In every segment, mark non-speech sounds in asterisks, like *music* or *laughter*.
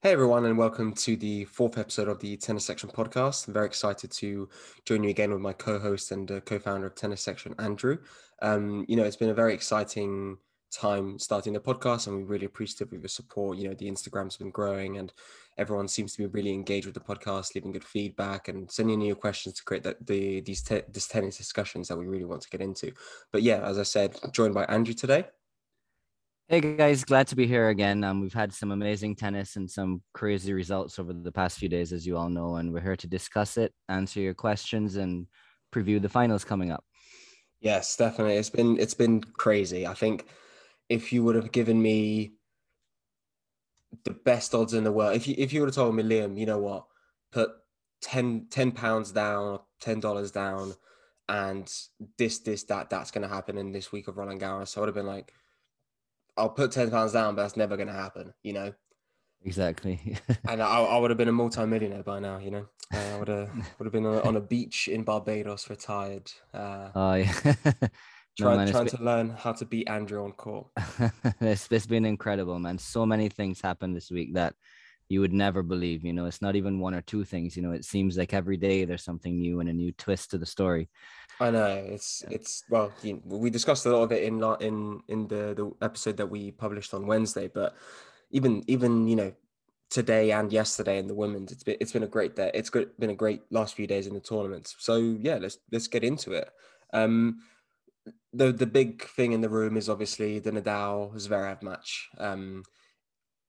Hey everyone, and welcome to the fourth episode of the Tennis Section podcast. I'm very excited to join you again with my co-host and uh, co-founder of Tennis Section, Andrew. Um, you know, it's been a very exciting time starting the podcast, and we're really appreciative of your support. You know, the Instagram's been growing, and everyone seems to be really engaged with the podcast, leaving good feedback and sending you your questions to create that the these te- this tennis discussions that we really want to get into. But yeah, as I said, joined by Andrew today. Hey guys, glad to be here again. Um, we've had some amazing tennis and some crazy results over the past few days, as you all know, and we're here to discuss it, answer your questions, and preview the finals coming up. Yes, definitely. It's been it's been crazy. I think if you would have given me the best odds in the world, if you if you would have told me, Liam, you know what, put 10 pounds down, ten dollars down, and this this that that's going to happen in this week of Roland Garros, I would have been like I'll put ten pounds down, but that's never going to happen. You know. Exactly. *laughs* and I, I, would have been a multi-millionaire by now. You know, uh, I would have *laughs* would have been on, on, a beach in Barbados, retired. Uh, oh yeah. *laughs* trying, no, man, trying been... to learn how to beat Andrew on court. it's, it's been incredible, man. So many things happened this week that you would never believe. You know, it's not even one or two things. You know, it seems like every day there's something new and a new twist to the story. I know it's it's well, you we discussed a lot of it in in in the the episode that we published on Wednesday, but even even you know today and yesterday in the women's, it's been it's been a great day. It's been a great last few days in the tournaments. So yeah, let's let's get into it. Um, the the big thing in the room is obviously the Nadal Zverev match. Um,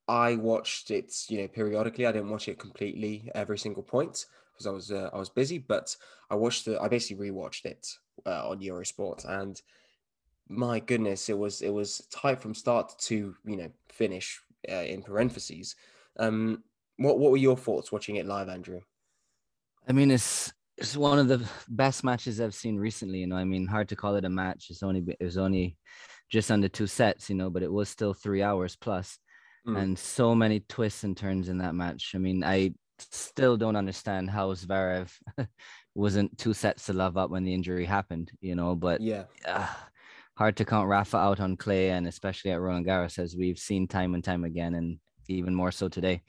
I watched it, you know, periodically. I didn't watch it completely every single point because I was uh, I was busy, but I watched it. I basically rewatched it uh, on Eurosport, and my goodness, it was it was tight from start to you know finish uh, in parentheses. Um, what what were your thoughts watching it live, Andrew? I mean, it's it's one of the best matches I've seen recently. You know, I mean, hard to call it a match. It's only it was only just under two sets, you know, but it was still three hours plus, mm. and so many twists and turns in that match. I mean, I still don't understand how Zverev *laughs* wasn't two sets to love up when the injury happened, you know, but yeah, uh, hard to count Rafa out on clay and especially at Roland Garros as we've seen time and time again and even more so today.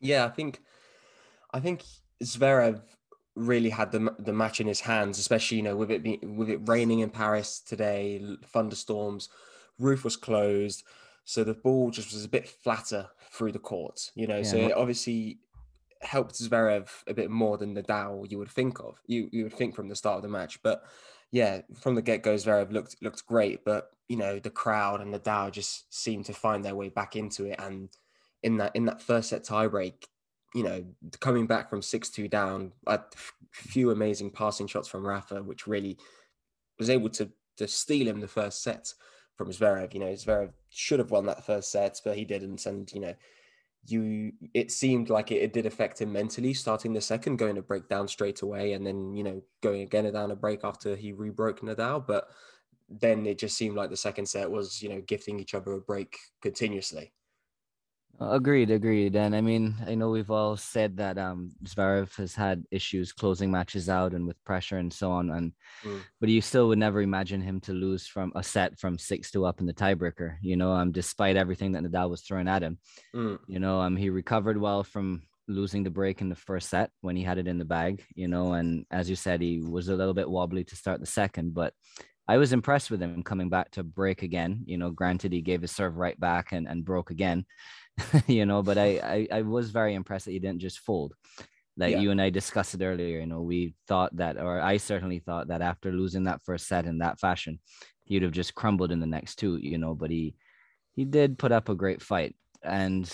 Yeah, I think I think Zverev really had the the match in his hands, especially you know with it being with it raining in Paris today, thunderstorms, roof was closed, so the ball just was a bit flatter through the court. You know, yeah. so obviously helped Zverev a bit more than Nadal you would think of. You you would think from the start of the match, but yeah, from the get go, Zverev looked looked great, but you know the crowd and Nadal just seemed to find their way back into it, and in that in that first set tiebreak, you know, coming back from six two down, a few amazing passing shots from Rafa, which really was able to to steal him the first set from Zverev. You know, Zverev should have won that first set, but he didn't, and you know you it seemed like it, it, did affect him mentally starting the second going to break down straight away and then you know going again down a break after he rebroke Nadal. But then it just seemed like the second set was you know gifting each other a break continuously Agreed, agreed. And I mean, I know we've all said that um Zverev has had issues closing matches out and with pressure and so on. And mm. but you still would never imagine him to lose from a set from six to up in the tiebreaker, you know, um, despite everything that Nadal was throwing at him. Mm. You know, um he recovered well from losing the break in the first set when he had it in the bag, you know, and as you said, he was a little bit wobbly to start the second, but I was impressed with him coming back to break again. You know, granted, he gave his serve right back and, and broke again, *laughs* you know, but I, I, I was very impressed that he didn't just fold. Like yeah. you and I discussed it earlier, you know, we thought that, or I certainly thought that after losing that first set in that fashion, he'd have just crumbled in the next two, you know, but he, he did put up a great fight. And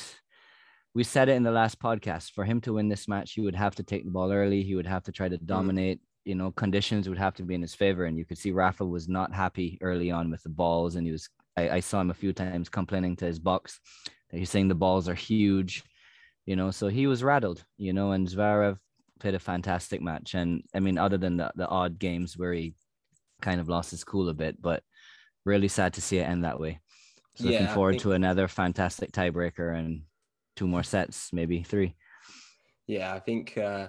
we said it in the last podcast for him to win this match, he would have to take the ball early. He would have to try to mm. dominate. Mm. You know, conditions would have to be in his favor. And you could see Rafa was not happy early on with the balls. And he was, I, I saw him a few times complaining to his box He's saying the balls are huge, you know. So he was rattled, you know. And Zverev played a fantastic match. And I mean, other than the, the odd games where he kind of lost his cool a bit, but really sad to see it end that way. So yeah, looking forward think... to another fantastic tiebreaker and two more sets, maybe three. Yeah, I think uh,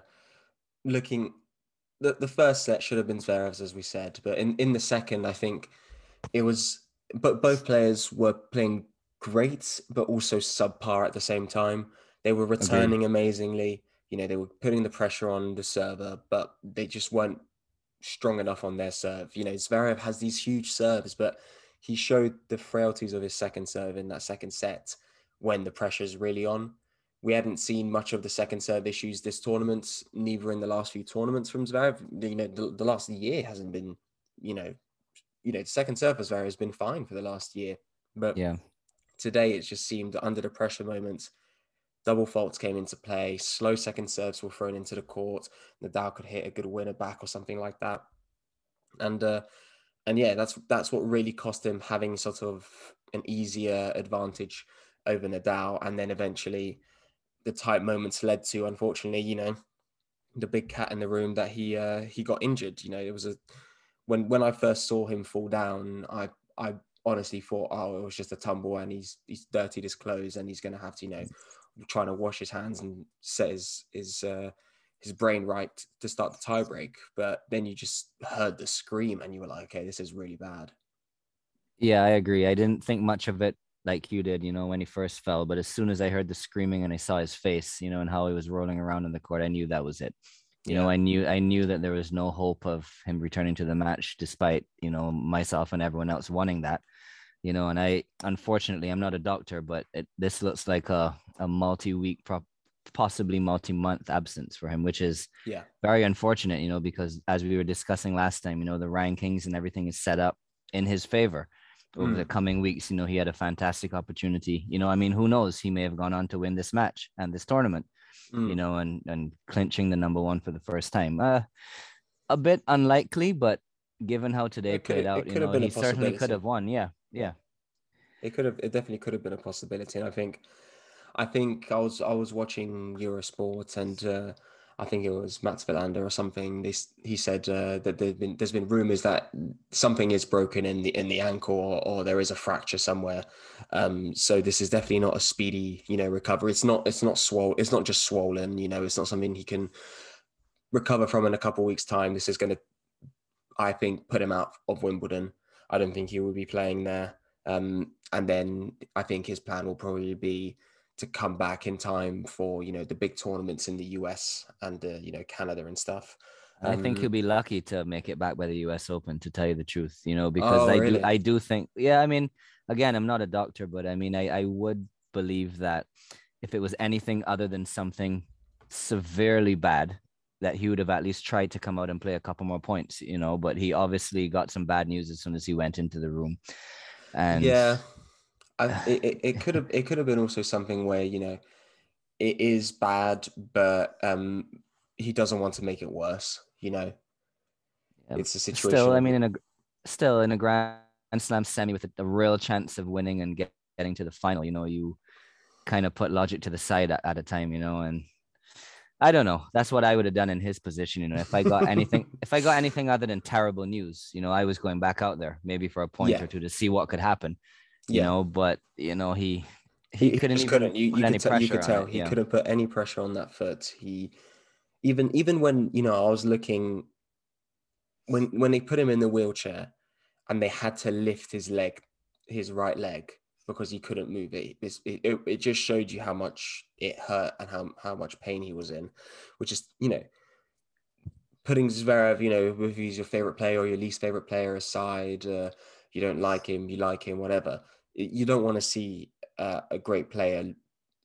looking the, the first set should have been Zverev's, as we said, but in, in the second, I think it was. But both players were playing great, but also subpar at the same time. They were returning Agreed. amazingly. You know, they were putting the pressure on the server, but they just weren't strong enough on their serve. You know, Zverev has these huge serves, but he showed the frailties of his second serve in that second set when the pressure's really on. We hadn't seen much of the second serve issues this tournament, neither in the last few tournaments from Zverev. You know, the, the last year hasn't been, you know, you know, second serve for Zverev has been fine for the last year. But yeah, today it just seemed under the pressure moments, double faults came into play, slow second serves were thrown into the court. Nadal could hit a good winner back or something like that. And uh, and yeah, that's that's what really cost him having sort of an easier advantage over Nadal, and then eventually the tight moments led to, unfortunately, you know, the big cat in the room that he uh, he got injured. You know, it was a when when I first saw him fall down, I I honestly thought, oh, it was just a tumble, and he's he's dirtied his clothes, and he's going to have to, you know, trying to wash his hands and set his his uh, his brain right to start the tiebreak. But then you just heard the scream and you were like, okay, this is really bad. Yeah, I agree. I didn't think much of it like you did, you know, when he first fell. But as soon as I heard the screaming and I saw his face, you know, and how he was rolling around in the court, I knew that was it. You yeah. know, I knew I knew that there was no hope of him returning to the match, despite you know myself and everyone else wanting that. You know, and I unfortunately I'm not a doctor, but it, this looks like a a multi-week prop possibly multi-month absence for him, which is yeah very unfortunate, you know, because as we were discussing last time, you know, the rankings and everything is set up in his favor over mm. the coming weeks. You know, he had a fantastic opportunity. You know, I mean, who knows? He may have gone on to win this match and this tournament. Mm. You know, and and clinching the number one for the first time. Uh, a bit unlikely, but given how today it played out, you know, he certainly could have won. Yeah, yeah. It could have. It definitely could have been a possibility, and I think I think I was I was watching Eurosport and uh, I think it was Mats Wilander or something. They, he said uh, that there's been there's been rumors that something is broken in the in the ankle or, or there is a fracture somewhere. Um, so this is definitely not a speedy you know recovery. It's not it's not swollen. It's not just swollen. You know, it's not something he can recover from in a couple weeks time. This is going to, I think, put him out of Wimbledon. I don't think he will be playing there. Um, and then I think his plan will probably be to come back in time for you know the big tournaments in the US and uh, you know Canada and stuff. Um, I think he'll um, be lucky to make it back by the US Open to tell you the truth, you know, because oh, I really? do I do think yeah, I mean again, I'm not a doctor, but I mean I, I would believe that if it was anything other than something severely bad, that he would have at least tried to come out and play a couple more points, you know, but he obviously got some bad news as soon as he went into the room. And yeah, I, *sighs* it, it could have it could have been also something where you know it is bad, but um, he doesn't want to make it worse. You know, yeah. it's a situation. Still, I mean, in a still in a Grand Slam semi with a, a real chance of winning and get, getting to the final, you know, you kind of put logic to the side at, at a time, you know, and I don't know. That's what I would have done in his position. You know, if I got anything, *laughs* if I got anything other than terrible news, you know, I was going back out there maybe for a point yeah. or two to see what could happen you yeah. know, but you know, he he, he couldn't he couldn't. You, you, could t- you could tell he yeah. couldn't put any pressure on that foot. He even even when you know I was looking when when they put him in the wheelchair and they had to lift his leg, his right leg because he couldn't move it. It, it, it just showed you how much it hurt and how how much pain he was in, which is you know putting Zverev, you know, if he's your favorite player or your least favorite player aside, uh, you don't like him, you like him, whatever. You don't want to see uh, a great player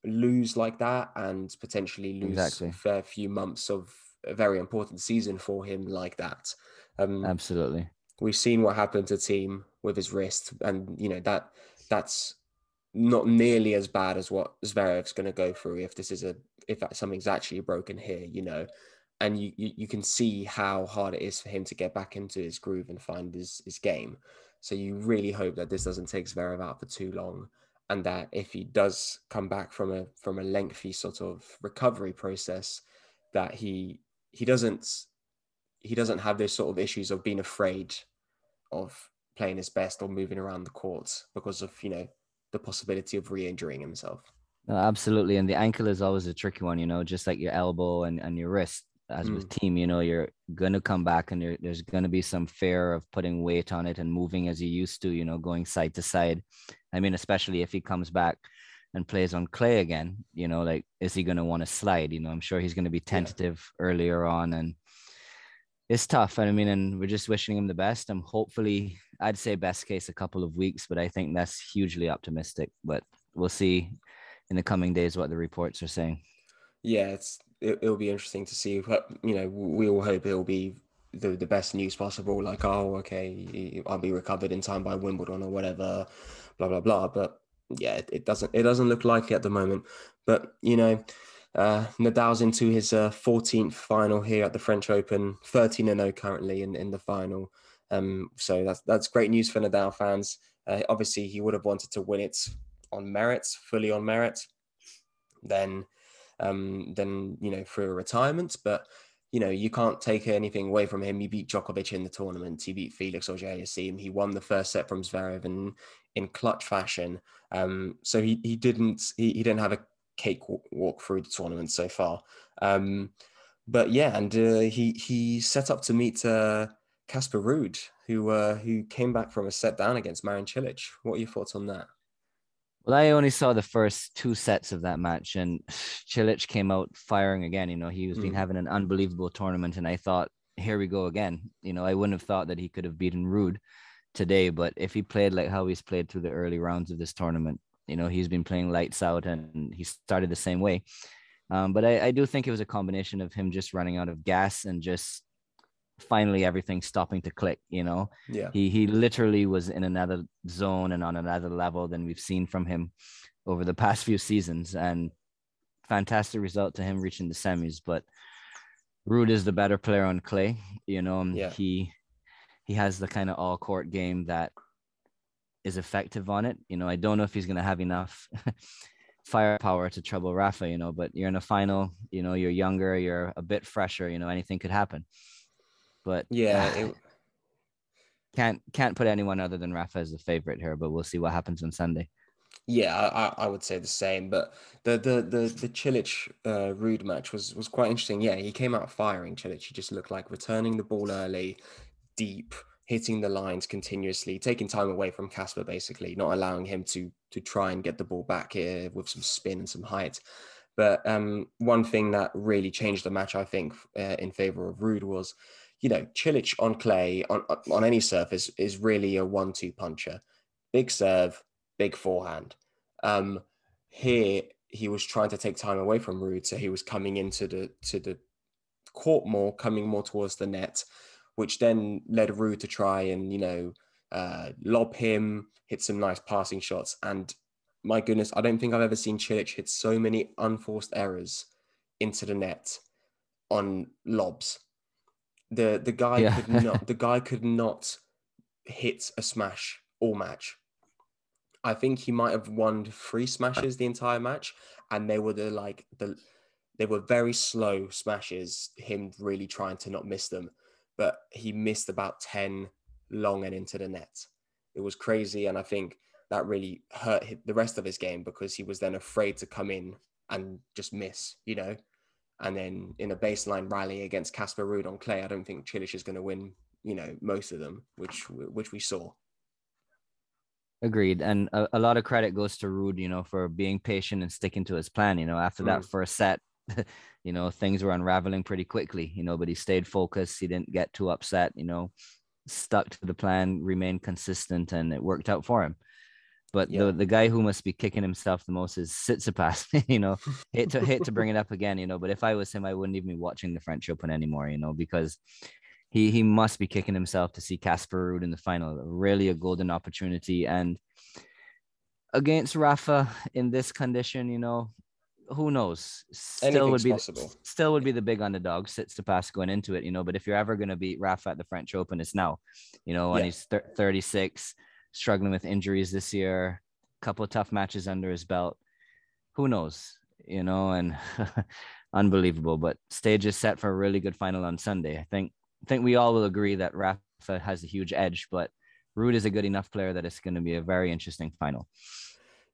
lose like that and potentially lose exactly. a fair few months of a very important season for him like that. Um, Absolutely. We've seen what happened to Thiem with his wrist, and you know that that's not nearly as bad as what Zverev's going to go through if this is a if something's actually broken here, you know. And you, you you can see how hard it is for him to get back into his groove and find his his game. So you really hope that this doesn't take Zverev out for too long, and that if he does come back from a from a lengthy sort of recovery process, that he he doesn't he doesn't have those sort of issues of being afraid of playing his best or moving around the courts because of you know the possibility of re-injuring himself. No, absolutely, and the ankle is always a tricky one. You know, just like your elbow and, and your wrist as mm. with Thiem, you know, you're gonna come back and there, there's gonna be some fear of putting weight on it and moving as you used to, you know, going side to side. I mean, especially if he comes back and plays on clay again, you know, like is he going to want to slide? You know, I'm sure he's going to be tentative yeah. earlier on, and it's tough. And I mean, and we're just wishing him the best. I'm hopefully, I'd say best case a couple of weeks, but I think that's hugely optimistic. But we'll see in the coming days what the reports are saying. Yeah, it's it, will be interesting to see. What, you know, we all hope it'll be the, the best news possible. Like, oh, okay, I'll be recovered in time by Wimbledon or whatever, blah blah blah. But yeah, it, it doesn't it doesn't look likely at the moment. But you know, uh, Nadal's into his uh, 14th final here at the French Open, 13 and 0 currently in, in the final. Um, so that's that's great news for Nadal fans. Uh, obviously, he would have wanted to win it on merit, fully on merit. Then um, than you know through a retirement. But you know you can't take anything away from him. He beat Djokovic in the tournament. He beat Felix Auger-Aliassime. He won the first set from Zverev in in clutch fashion. Um, so he he didn't he, he didn't have a cake walk through the tournament so far. Um, but yeah, and uh, he he set up to meet Casper Ruud, who uh, who came back from a set down against Marin Cilic. What are your thoughts on that? Well, I only saw the first two sets of that match, and *sighs* Cilic came out firing again. You know, he was mm. been having an unbelievable tournament, and I thought, here we go again. You know, I wouldn't have thought that he could have beaten Ruud today, but if he played like how he's played through the early rounds of this tournament, you know, he's been playing lights out, and he started the same way. Um, but I, I do think it was a combination of him just running out of gas and just finally everything stopping to click you know? Yeah. He he literally was in another zone and on another level than we've seen from him over the *laughs* past few seasons and fantastic result to him reaching the semis but Ruud is the better player on clay you know? Um, yeah. he he has the kind of all court game that is effective on it you know? I don't know if he's going to have enough *laughs* firepower to trouble rafa you know? But you're in a final you know? You're younger you're a bit fresher you know? Anything could happen but yeah, it... *laughs* can't can't put anyone other than Rafa as a favorite here. But we'll see what happens on Sunday. Yeah, I, I would say the same. But the the the the Cilic uh, Ruud match was was quite interesting. Yeah, he came out firing. Cilic, he just looked like returning the ball early, deep, hitting the lines continuously, taking time away from Casper, basically not allowing him to to try and get the ball back here with some spin and some height. But um, one thing that really changed the match, I think, uh, in favor of Ruud was you know, Cilic on clay on on any surface is really a one-two puncher. Big serve, big forehand. Um, here he was trying to take time away from Ruud, so he was coming into the to the court more, coming more towards the net, which then led Ruud to try and you know uh, lob him, hit some nice passing shots, and my goodness, I don't think I've ever seen Cilic hit so many unforced errors into the net on lobs the the guy yeah. could not *laughs* the guy could not hit a smash all match. I think he might have won three smashes the entire match, and they were the like the they were very slow smashes. Him really trying to not miss them, but he missed about ten long and into the net. It was crazy, and I think that really hurt the rest of his game because he was then afraid to come in and just miss. You know, and then in a baseline rally against Casper Ruud on clay, I don't think Cilic is going to win, you know, most of them, which which we saw. Agreed, and a, a lot of credit goes to Ruud, you know, for being patient and sticking to his plan. You know, after that mm. first set, *laughs* you know, things were unraveling pretty quickly. You know, but he stayed focused. He didn't get too upset. You know, stuck to the plan, remained consistent, and it worked out for him. But yeah. the, the guy who must be kicking himself the most is Tsitsipas. *laughs* you know, hate to hate to bring it up again. You know, but if I was him, I wouldn't even be watching the French Open anymore. You know, because he he must be kicking himself to see Casper Ruud in the final. Really a golden opportunity. And against Rafa in this condition, you know, who knows? Still Anything's would be possible. still would be the big underdog. Tsitsipas going into it, you know. But if you're ever going to beat Rafa at the French Open, it's now. You know, when yeah. he's 36 struggling with injuries this year, a couple of tough matches under his belt. Who knows? You know, and *laughs* unbelievable. But stage is set for a really good final on Sunday. I think I think we all will agree that Rafa has a huge edge, but Ruud is a good enough player that it's going to be a very interesting final.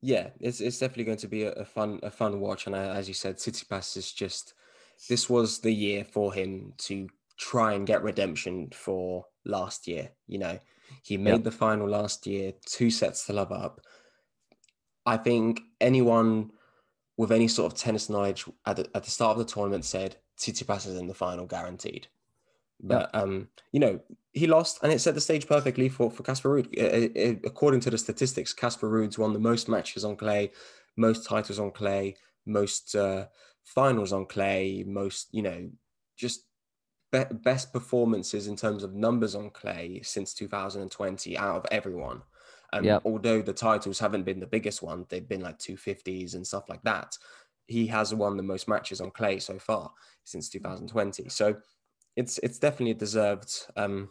Yeah, it's it's definitely going to be a, a fun a fun watch. And uh, as you said, Tsitsipas is just this was the year for him to try and get redemption for last year. You know, he made yep. the final last year, two sets to love up. I think anyone with any sort of tennis knowledge at the, at the start of the tournament said Tsitsipas is in the final guaranteed. But yeah. um, you know, he lost, and it set the stage perfectly for for Casper Ruud. according to the statistics, Casper Ruud's won the most matches on clay, most titles on clay, most uh, finals on clay, most you know, just be- best performances in terms of numbers on clay since 2020 out of everyone. Um, yep. Although the titles haven't been the biggest one, they've been like 250s and stuff like that. He has won the most matches on clay so far since 2020. So it's it's definitely deserved. Um,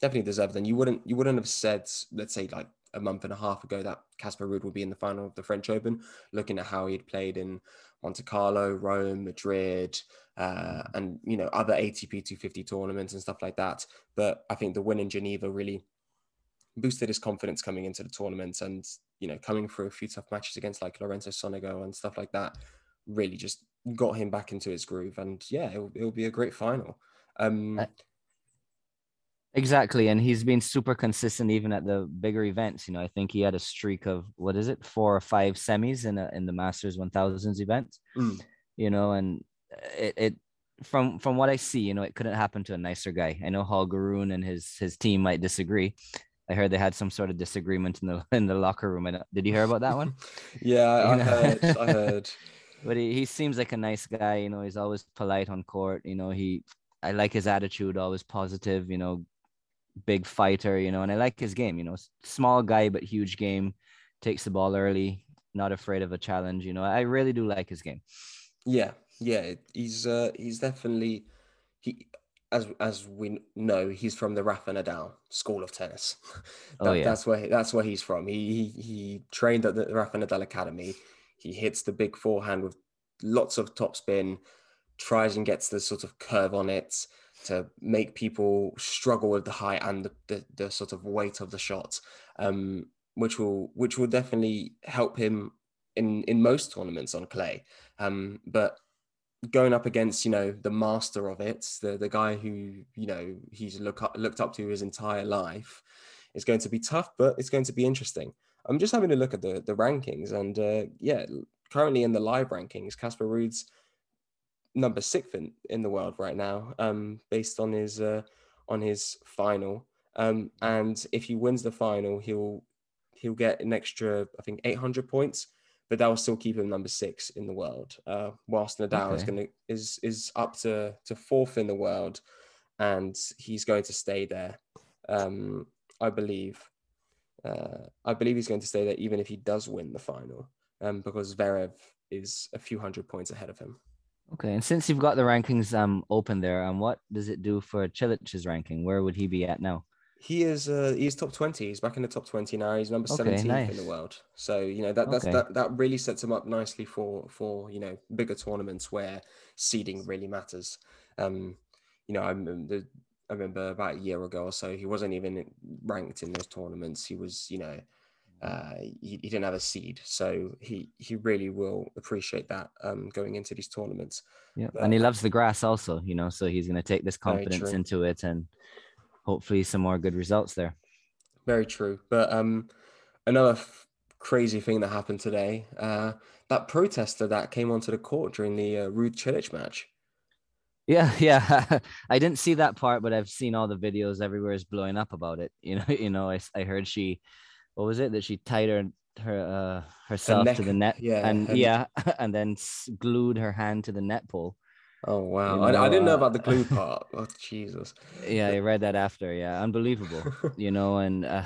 definitely deserved. And you wouldn't you wouldn't have said, let's say, like a month and a half ago that Casper Ruud would be in the final of the French Open, looking at how he'd played in Monte Carlo, Rome, Madrid, uh, and you know other ATP 250 tournaments and stuff like that. But I think the win in Geneva really boosted his confidence coming into the tournament, and you know coming through a few tough matches against like Lorenzo Sonego and stuff like that, really just got him back into his groove. And yeah, it'll, it'll be a great final. Um, Exactly, and he's been super consistent even at the bigger events. You know, I think he had a streak of what is it, four or five semis in a, in the Masters 1000s event. Mm. You know, and it, it from from what I see, you know, it couldn't happen to a nicer guy. I know Holger Rune and his his team might disagree. I heard they had some sort of disagreement in the *laughs* in the locker room. Did you hear about that one? *laughs* yeah, *laughs* I, I heard. I heard. But he, he seems like a nice guy. You know, he's always polite on court. You know, he I like his attitude, always positive. You know, big fighter, you know, and I like his game, you know, small guy, but huge game, takes the ball early, not afraid of a challenge, you know, I really do like his game. Yeah. Yeah. He's, uh, he's definitely, he, as, as we know, he's from the Rafa Nadal school of tennis. *laughs* that, oh, yeah. That's where, that's where he's from. He, he, he trained at the Rafa Nadal Academy. He hits the big forehand with lots of topspin, tries and gets the sort of curve on it to make people struggle with the height and the, the, the sort of weight of the shot, um, which will which will definitely help him in in most tournaments on clay. Um, but going up against you know the master of it, the the guy who you know he's look up, looked up to his entire life, is going to be tough, but it's going to be interesting. I'm just having a look at the the rankings, and uh, yeah, currently in the live rankings, Casper Ruud's number six in, in the world right now, um, based on his uh, on his final. Um, and if he wins the final, he'll he'll get an extra, I think, 800 points, but that will still keep him number six in the world. Uh, whilst Nadal okay. is going to is is up to to fourth in the world, and he's going to stay there. Um, I believe. Uh, I believe he's going to stay there even if he does win the final, um, because Zverev is a few hundred points ahead of him. Okay, and since you've got the rankings um open there, um, what does it do for Cilic's ranking? Where would he be at now? He is uh he's top twenty. He's back in the top twenty now. He's number seventeenth nice. in the world. So you know that that's okay. that that really sets him up nicely for for you know bigger tournaments where seeding really matters. Um, you know, I'm the I remember about a year ago or so, he wasn't even ranked in those tournaments. He was, you know, uh, he, he, didn't have a seed, so he he really will appreciate that um, going into these tournaments. Yeah, but, and he loves the grass also, you know, so he's going to take this confidence into it and hopefully some more good results there. Very true, but um, another f- crazy thing that happened today, uh, that protester that came onto the court during the uh, Ruud Cilic match. Yeah, *laughs* yeah. I didn't see that part, but I've seen all the videos everywhere is blowing up about it. You know, *laughs* you know, I, I heard she what was it that she tied her her uh, herself to the net? Yeah and yeah *laughs* and then glued her hand to the net pole. Oh wow. You know, I, I, didn't know about the glue *laughs* part. Oh jesus. Yeah i read that after. Yeah unbelievable *laughs* you know and uh,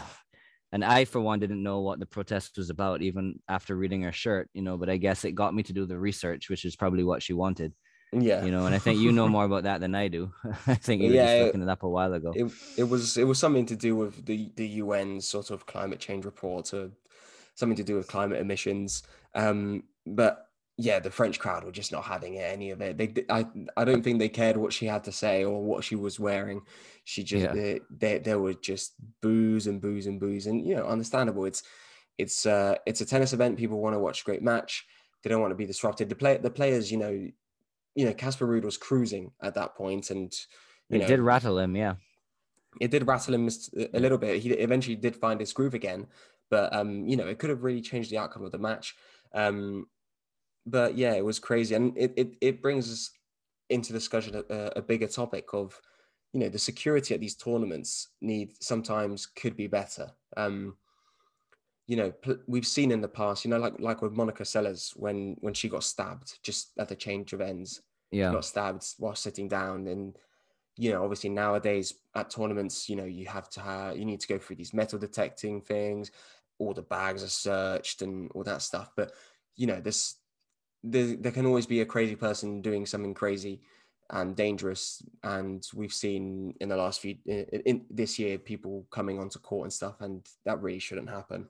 and i for one didn't know what the protest was about even after reading her shirt you know but i guess it got me to do the research which is probably what she wanted yeah. You know and i think you know more about that than i do. *laughs* I think you were yeah, just looking it up a while ago. it, it was it was something to do with the the un sort of climate change report or something to do with climate emissions. Um but yeah the french crowd were just not having it, any of it. They i i don't think they cared what she had to say or what she was wearing. She just yeah. they, there were just boos and boos and boos and you know understandable. It's it's uh it's a tennis event. People want to watch a great match. They don't want to be disrupted. The play the players you know you know, Casper Ruud was cruising at that point, and you it know, did rattle him. Yeah, it did rattle him a little bit. He eventually did find his groove again, but um, you know, it could have really changed the outcome of the match. Um, but yeah, it was crazy, and it it, it brings us into discussion a, a bigger topic of you know the security at these tournaments need sometimes could be better. Um, you know, we've seen in the past, you know, like like with Monica Seles when when she got stabbed just at the change of ends. Yeah, got stabbed while sitting down, and you know, obviously nowadays at tournaments, you know, you have to have you need to go through these metal detecting things. All the bags are searched and all that stuff, but you know, this there, there can always be a crazy person doing something crazy and dangerous. And we've seen in the last few in, in, this year people coming onto court and stuff, and that really shouldn't happen.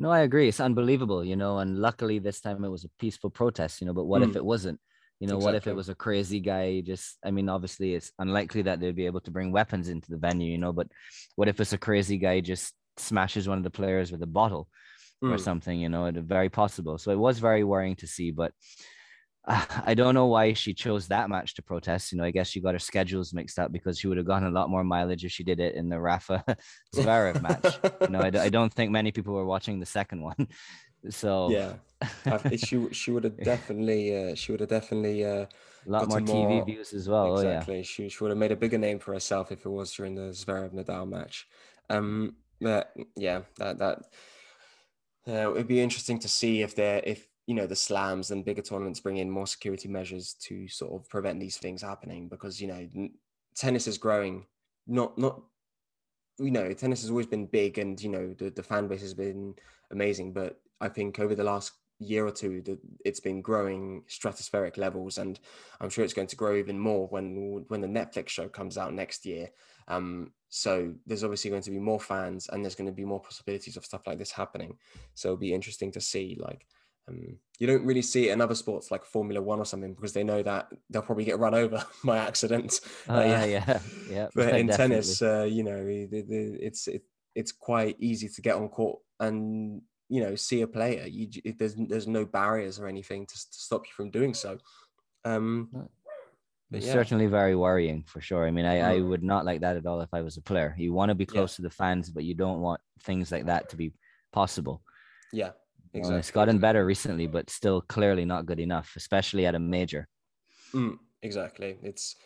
No, I agree. It's unbelievable, you know. And luckily, this time it was a peaceful protest, you know. But what mm. if it wasn't? You know, exactly. what if it was a crazy guy? Just, I mean, obviously, it's unlikely that they'd be able to bring weapons into the venue, you know. But what if it's a crazy guy just smashes one of the players with a bottle mm. or something? You know, it's very possible. So it was very worrying to see. But *sighs* I don't know why she chose that match to protest. You know, I guess she got her schedules mixed up because she would have gotten a lot more mileage if she did it in the Rafa *laughs* Zverev match. You know, I, I, *laughs* don't think many people were watching the second one. *laughs* So yeah, she she would have definitely uh, she would have definitely uh, a lot more TV views as well. Exactly, oh, yeah. she she would have made a bigger name for herself if it was during the Zverev Nadal match. Um, but yeah, that that uh, it'd be interesting to see if there if you know the slams and bigger tournaments bring in more security measures to sort of prevent these things happening because you know tennis is growing. Not not you know tennis has always been big and you know the, the fan base has been amazing but i think over the last year or two that it's been growing stratospheric levels and i'm sure it's going to grow even more when when the netflix show comes out next year. Um, so there's obviously going to be more fans and there's going to be more possibilities of stuff like this happening. So it'll be interesting to see like um, you don't really see it in other sports like Formula One or something because they know that they'll probably get run *laughs* over by accident. Oh, uh, yeah, yeah, *laughs* yeah. But *laughs* in tennis, uh, you know, it's it, it's quite easy to get on court and you know see a player. You it, there's there's no barriers or anything to, to stop you from doing so. Um, it's yeah. certainly very worrying for sure. I mean, I, I mm. would not like that at all if I was a player. You want to be close yeah. to the fans, but you don't want things like that to be possible. Yeah, Exactly. it's gotten better recently, but still clearly not good enough, especially at a major. Mm, exactly. It's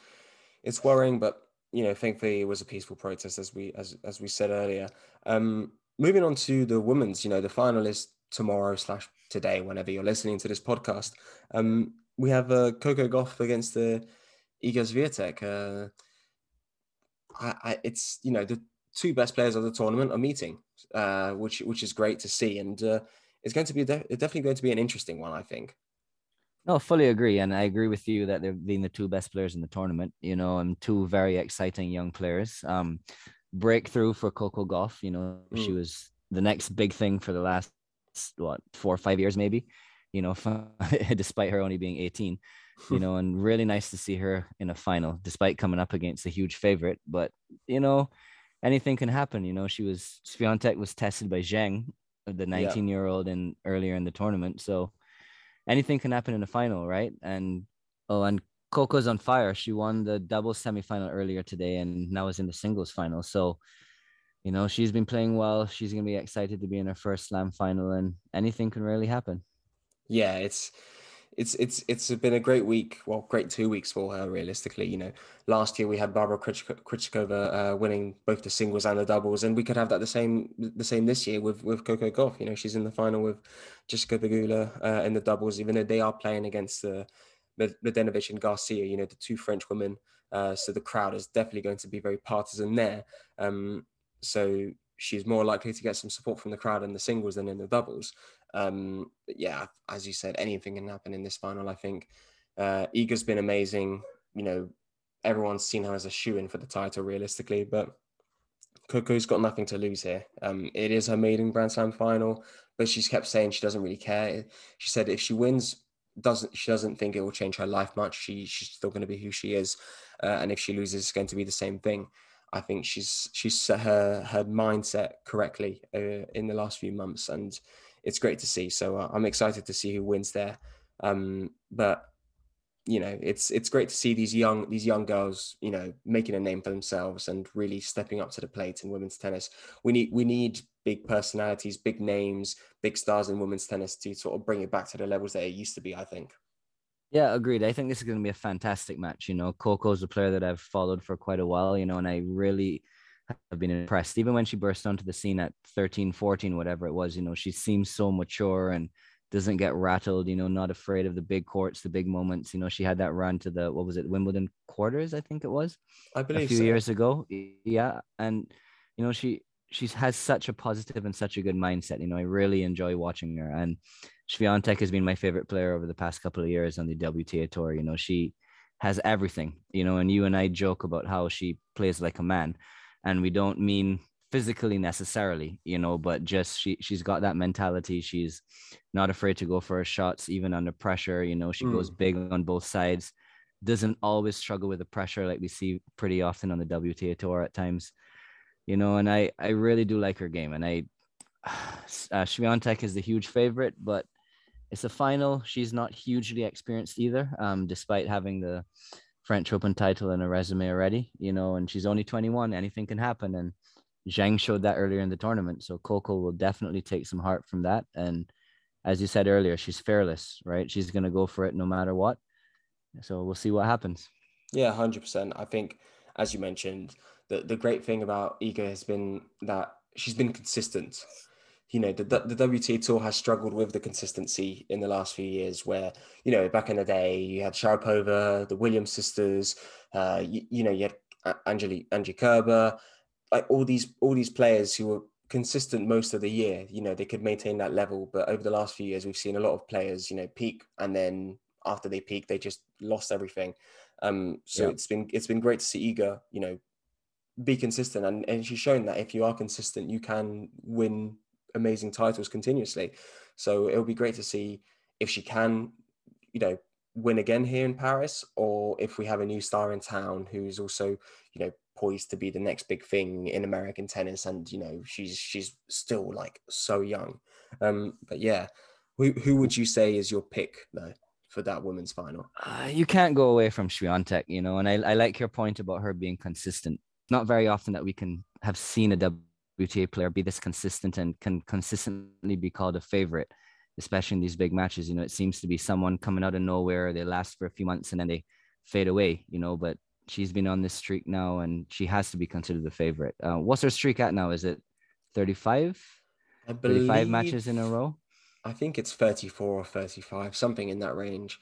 it's worrying, but you know, thankfully it was a peaceful protest, as we as as we said earlier. Um, moving on to the women's, you know, the final is tomorrow slash today, whenever you're listening to this podcast. Um, we have uh, Coco Gauff against the Iga Swiatek. Uh, I, I, it's you know the two best players of the tournament are meeting, uh, which which is great to see, and uh, it's going to be de- definitely going to be an interesting one, I think. No, fully agree, and I agree with you that they've been the two best players in the tournament. You know, and two very exciting young players. Um, breakthrough for Coco Gauff. You know, mm. she was the next big thing for the last what four or five years, maybe. You know, *laughs* despite her only being eighteen. You know, and *laughs* really nice to see her in a final, despite coming up against a huge favorite. But you know, anything can happen. You know, she was Swiatek was tested by Zheng the 19 year old and earlier in the tournament. So anything can happen in the final, right? And oh, and Coco's on fire. She won the doubles semifinal earlier today and now is in the singles final. So, you know, she's been playing well. She's gonna be excited to be in her first slam final, and anything can really happen. Yeah, it's it's it's it's been a great week. Well, great two weeks for her. Realistically, you know, last year we had Barbara Krejcikova uh, winning both the singles and the doubles, and we could have that the same the same this year with with Coco Gauff. You know, she's in the final with Jessica Pegula uh, in the doubles, even though they are playing against the uh, Mladenovic and Garcia. You know, the two French women. Uh, so the crowd is definitely going to be very partisan there. Um, so she's more likely to get some support from the crowd in the singles than in the doubles. Um, yeah, as you said, anything can happen in this final. I think uh, Iga's been amazing. You know, everyone's seen her as a shoe in for the title, realistically, but Coco's got nothing to lose here. Um, it is her maiden Grand Slam final, but she's kept saying she doesn't really care. She said if she wins, doesn't she doesn't think it will change her life much. She she's still going to be who she is, uh, and if she loses, it's going to be the same thing. I think she's she's set her her mindset correctly uh, in the last few months, and it's great to see. So uh, I'm excited to see who wins there. Um, but you know, it's it's great to see these young these young girls, you know, making a name for themselves and really stepping up to the plate in women's tennis. We need we need big personalities, big names, big stars in women's tennis to sort of bring it back to the levels that it used to be. I think. Yeah, agreed. I think this is going to be a fantastic match. You know, Coco's a player that I've followed for quite a while, you know, and I really have been impressed. Even when she burst onto the scene at 13, 14, whatever it was, you know, she seems so mature and doesn't get rattled, you know, not afraid of the big courts, the big moments. You know, she had that run to the, what was it, Wimbledon quarters, I think it was. I believe a few so. years ago. Yeah. And, you know, she, she has such a positive and such a good mindset. You know, I really enjoy watching her. And Swiatek has been my favorite player over the past couple of years on the WTA tour. You know, she has everything, you know, and you and I joke about how she plays like a man. And we don't mean physically necessarily, you know, but just she she's got that mentality. She's not afraid to go for her shots, even under pressure. You know, she mm. goes big on both sides, doesn't always struggle with the pressure like we see pretty often on the WTA tour at times. You know, and I I really do like her game. And I *sighs* uh, Swiatek is the huge favorite, but it's a final. She's not hugely experienced either, um, despite having the French Open title in a resume already, you know, and she's only 21. Anything can happen. And Zhang showed that earlier in the tournament. So Coco will definitely take some heart from that. And as you said earlier, she's fearless, right? She's going to go for it no matter what. So we'll see what happens. Yeah, 100%. I think, as you mentioned, the, the great thing about Iga has been that she's been consistent you know the, the WTA tour has struggled with the consistency in the last few years where you know back in the day you had Sharapova the Williams sisters uh, you, you, know you had Angelique Angie Kerber like all these all these players who were consistent most of the year you know they could maintain that level. But over the last few years we've seen a lot of players you know peak and then after they peak they just lost everything. Um so yeah. it's been it's been great to see Iga you know be consistent. And, and she's shown that if you are consistent you can win amazing titles continuously. So it'll be great to see if she can, you know, win again here in Paris, or if we have a new star in town who's also, you know, poised to be the next big thing in American tennis. And you know, she's she's still like so young. Um, but yeah, who who would you say is your pick though? For that women's final, uh, you can't go away from Swiatek, you know, and I, I like your point about her being consistent. Not very often that we can have seen a WTA player be this consistent and can consistently be called a favorite, especially in these big matches. You know, it seems to be someone coming out of nowhere. They last for a few months and then they fade away. You know, but she's been on this streak now, and she has to be considered the favorite. Uh, what's her streak at now? Is it 35? I believe 35 matches in a row. I think it's 34 or 35, something in that range.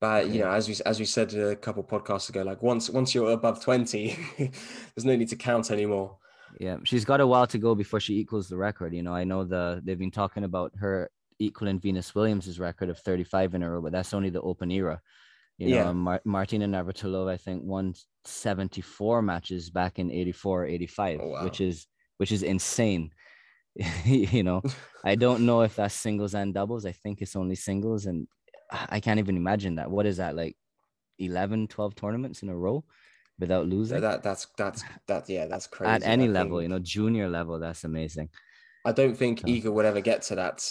But you know, as we as we said a couple podcasts ago, like once once you're above 20, *laughs* there's no need to count anymore. Yeah, she's got a while to go before she equals the record. You know, I know the they've been talking about her equaling Venus Williams's record of 35 in a row, but that's only the open era. You know, yeah. Mar- Martina Navratilova, I think, won 74 matches back in 84, 85, oh, wow. which is which is insane. *laughs* you know, *laughs* I don't know if that's singles and doubles. I think it's only singles, and I can't even imagine that. What is that like 11, 12 tournaments in a row? Without losing. That that's that's that yeah, that's *laughs* crazy. At any I level, think. you know, junior level, that's amazing. I don't think so. Iga would ever get to that.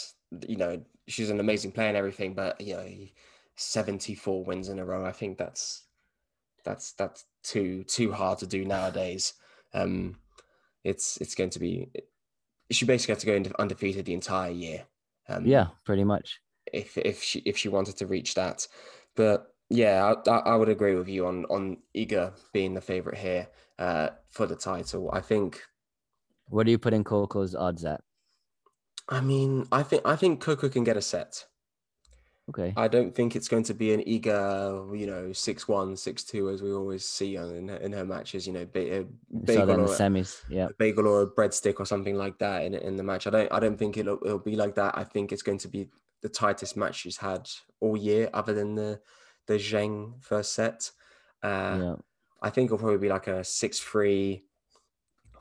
You know, she's an amazing player and everything, but you know, 74 wins in a row. I think that's that's that's too too hard to do nowadays. Um, it's it's going to be. She basically had to go undefeated the entire year. Um, yeah, pretty much. If if she if she wanted to reach that, but yeah, I, I, would agree with you on on Iga being the favorite here uh, for the title. I think. What are you putting Coco's odds at? I mean, I think I think Coco can get a set. Okay. I don't think it's going to be an Iga, you know, six one, six two, as we always see in, in her matches. You know, ba- bagel or semis, yeah, bagel or a breadstick or something like that in in the match. I don't I don't think it'll it'll be like that. I think it's going to be the tightest match she's had all year, other than the the Zheng first set. Uh, yeah. I think it'll probably be like a 6 3,